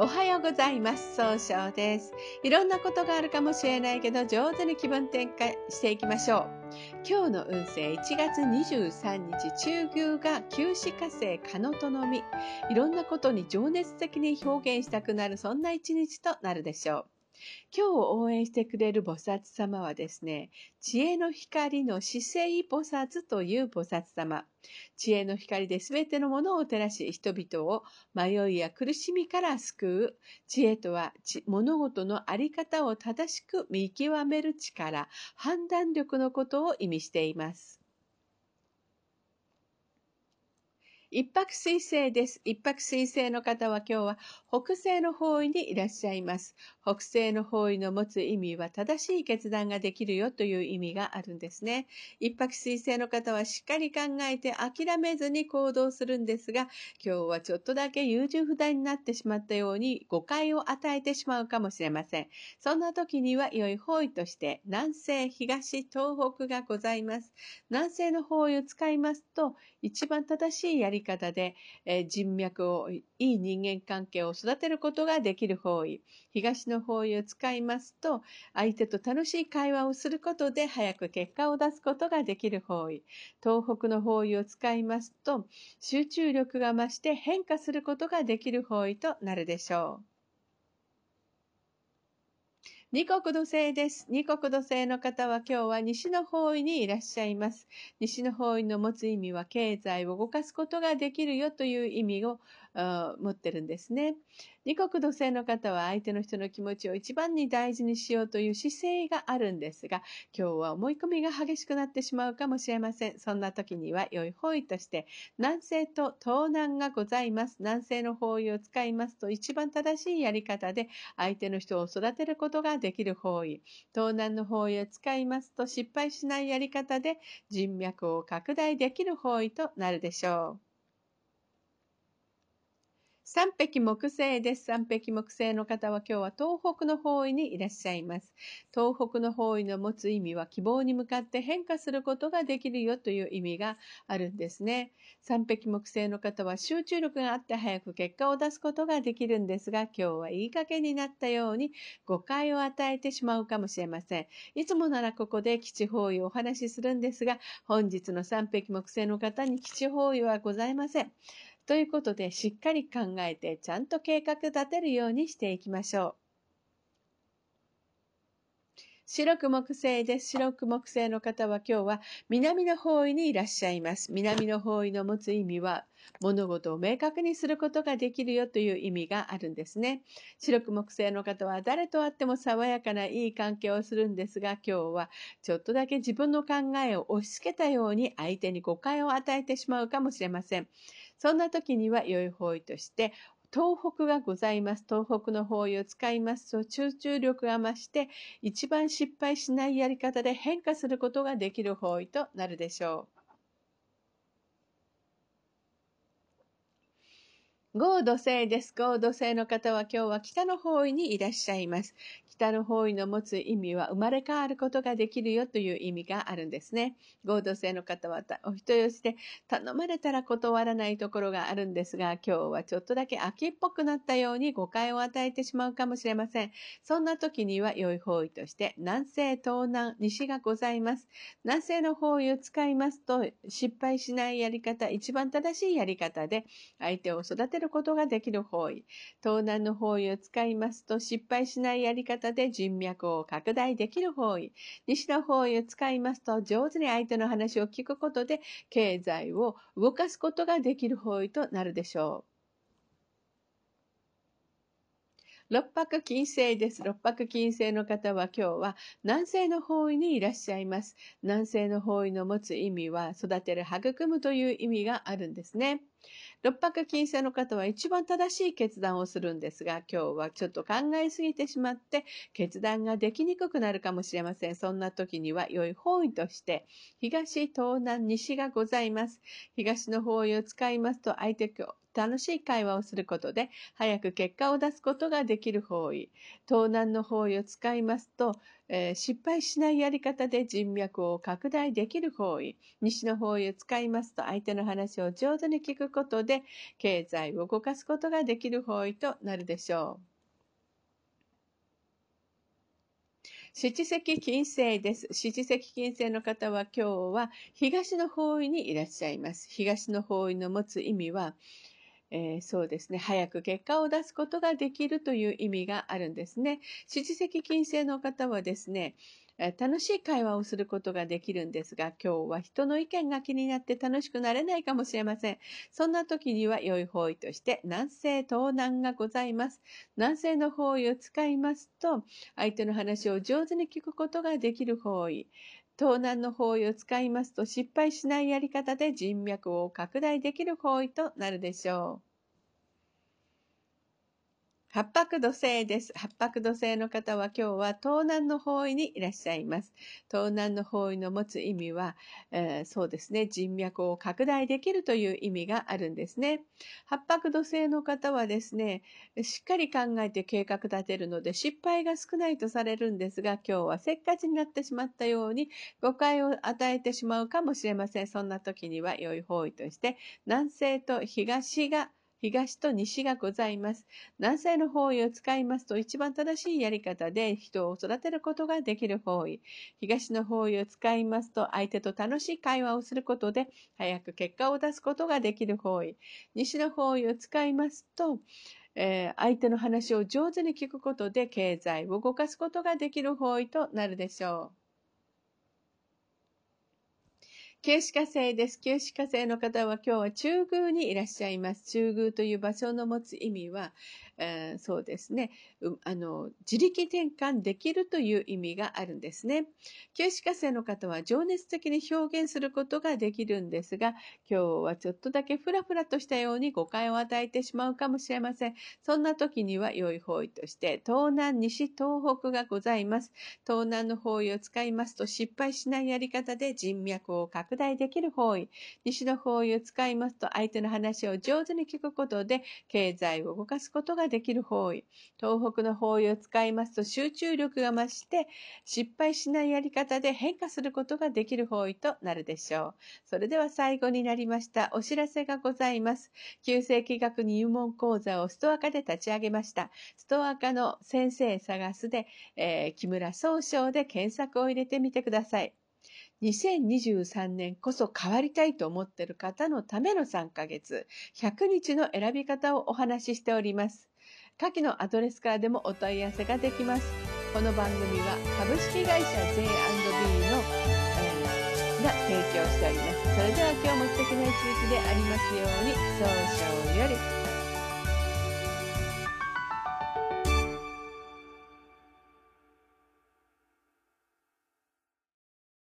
おはようございます。総称です。いろんなことがあるかもしれないけど、上手に気分転換していきましょう。今日の運勢1月23日、中宮が旧死火星、カノトのみ。いろんなことに情熱的に表現したくなる、そんな一日となるでしょう。今日応援してくれる菩薩様はですね、知恵の光の姿勢菩薩という菩薩様。知恵の光で全てのものを照らし、人々を迷いや苦しみから救う。知恵とは、物事のあり方を正しく見極める力、判断力のことを意味しています。一泊水星です。一泊水星の方は今日は北西の方位にいらっしゃいます。北西の方位の持つ意味は正しい決断ができるよという意味があるんですね。一泊水星の方はしっかり考えて諦めずに行動するんですが、今日はちょっとだけ優柔不断になってしまったように誤解を与えてしまうかもしれません。そんな時には良い方位として南西、東、東北がございます。南西の方位を使いますと一番正しいやりり方で、え、人脈を、いい人間関係を育てることができる方位。東の方位を使いますと、相手と楽しい会話をすることで早く結果を出すことができる方位。東北の方位を使いますと、集中力が増して変化することができる方位となるでしょう。二国土星です。二国土星の方は今日は西の方位にいらっしゃいます。西の方位の持つ意味は経済を動かすことができるよという意味を持ってるんですね。二国土星の方は相手の人の気持ちを一番に大事にしようという姿勢があるんですが、今日は思い込みが激しくなってしまうかもしれません。そんな時には良い方位として、南西と東南がございます。南西の方位を使いますと一番正しいやり方で相手の人を育てることができる方位。東南の方位を使いますと失敗しないやり方で人脈を拡大できる方位となるでしょう。三匹木星です。三匹木星の方は今日は東北の方位にいらっしゃいます。東北の方位の持つ意味は希望に向かって変化することができるよという意味があるんですね。三匹木星の方は集中力があって早く結果を出すことができるんですが、今日はいい加減になったように誤解を与えてしまうかもしれません。いつもならここで基地方位をお話しするんですが、本日の三匹木星の方に基地方位はございません。ということで、しっかり考えて、ちゃんと計画立てるようにしていきましょう。白く木星です。白く木星の方は今日は南の方位にいらっしゃいます。南の方位の持つ意味は物事を明確にすることができるよという意味があるんですね。白く木星の方は誰と会っても爽やかないい関係をするんですが今日はちょっとだけ自分の考えを押し付けたように相手に誤解を与えてしまうかもしれません。そんな時には良い方位として、東北がございます。東北の方位を使いますと、集中力が増して、一番失敗しないやり方で変化することができる方位となるでしょう。合土星です。合土星の方は今日は北の方位にいらっしゃいます。北の方位の持つ意味は生まれ変わることができるよという意味があるんですね。合土星の方はお人よしで頼まれたら断らないところがあるんですが、今日はちょっとだけ秋っぽくなったように誤解を与えてしまうかもしれません。そんな時には良い方位として南西、東南、西がございます。南西の方位を使いますと失敗しないやり方、一番正しいやり方で相手を育てるることができる方位。東南の方位を使いますと失敗しないやり方で人脈を拡大できる方位。西の方位を使いますと上手に相手の話を聞くことで経済を動かすことができる方位となるでしょう。六白金星です。六白金星の方は今日は南西の方位にいらっしゃいます。南西の方位の持つ意味は育てる、育むという意味があるんですね。六白金星の方は一番正しい決断をするんですが、今日はちょっと考えすぎてしまって決断ができにくくなるかもしれません。そんな時には良い方位として、東、東南、西がございます。東の方位を使いますと相手楽しい会話をすることで、早く結果を出すことができる方位。東南の方位を使いますと、えー、失敗しないやり方で人脈を拡大できる方位。西の方位を使いますと、相手の話を上手に聞くことで、経済を動かすことができる方位となるでしょう。七石金星です。七石金星の方は今日は東の方位にいらっしゃいます。東の方位の持つ意味は、えー、そうですね。早く結果を出すことができるという意味があるんですね。七石金星の方はですね、楽しい会話をすることができるんですが、今日は人の意見が気になって楽しくなれないかもしれません。そんな時には良い方位として南西東南がございます。南西の方位を使いますと、相手の話を上手に聞くことができる方位。盗難の方位を使いますと失敗しないやり方で人脈を拡大できる方位となるでしょう。八白土星です。八白土星の方は今日は東南の方位にいらっしゃいます。東南の方位の持つ意味は、えー、そうですね、人脈を拡大できるという意味があるんですね。八白土星の方はですね、しっかり考えて計画立てるので失敗が少ないとされるんですが、今日はせっかちになってしまったように誤解を与えてしまうかもしれません。そんな時には良い方位として、南西と東が東と西がございます。南西の方位を使いますと一番正しいやり方で人を育てることができる方位。東の方位を使いますと相手と楽しい会話をすることで早く結果を出すことができる方位。西の方位を使いますと、えー、相手の話を上手に聞くことで経済を動かすことができる方位となるでしょう。旧歯科生です。旧歯科生の方は今日は中宮にいらっしゃいます。中宮という場所の持つ意味は、えー、そうですね、あの、自力転換できるという意味があるんですね。旧歯科生の方は情熱的に表現することができるんですが、今日はちょっとだけふらふらとしたように誤解を与えてしまうかもしれません。そんな時には良い方位として、東南、西、東北がございます。東南の方位を使いますと失敗しないやり方で人脈を拡大できる方位。西の方位を使いますと相手の話を上手に聞くことで経済を動かすことができる方位。東北の方位を使いますと集中力が増して失敗しないやり方で変化することができる方位となるでしょう。それでは最後になりましたお知らせがございます。旧世紀学入門講座をストア化で立ち上げました。ストア化の先生探すで、えー、木村総称で検索を入れてみてください。2023年こそ変わりたいと思っている方のための3ヶ月、100日の選び方をお話ししております。下記のアドレスからでもお問い合わせができます。この番組は株式会社 J&B の、えー、が提供しております。それでは今日も素敵な一日でありますように、早々より。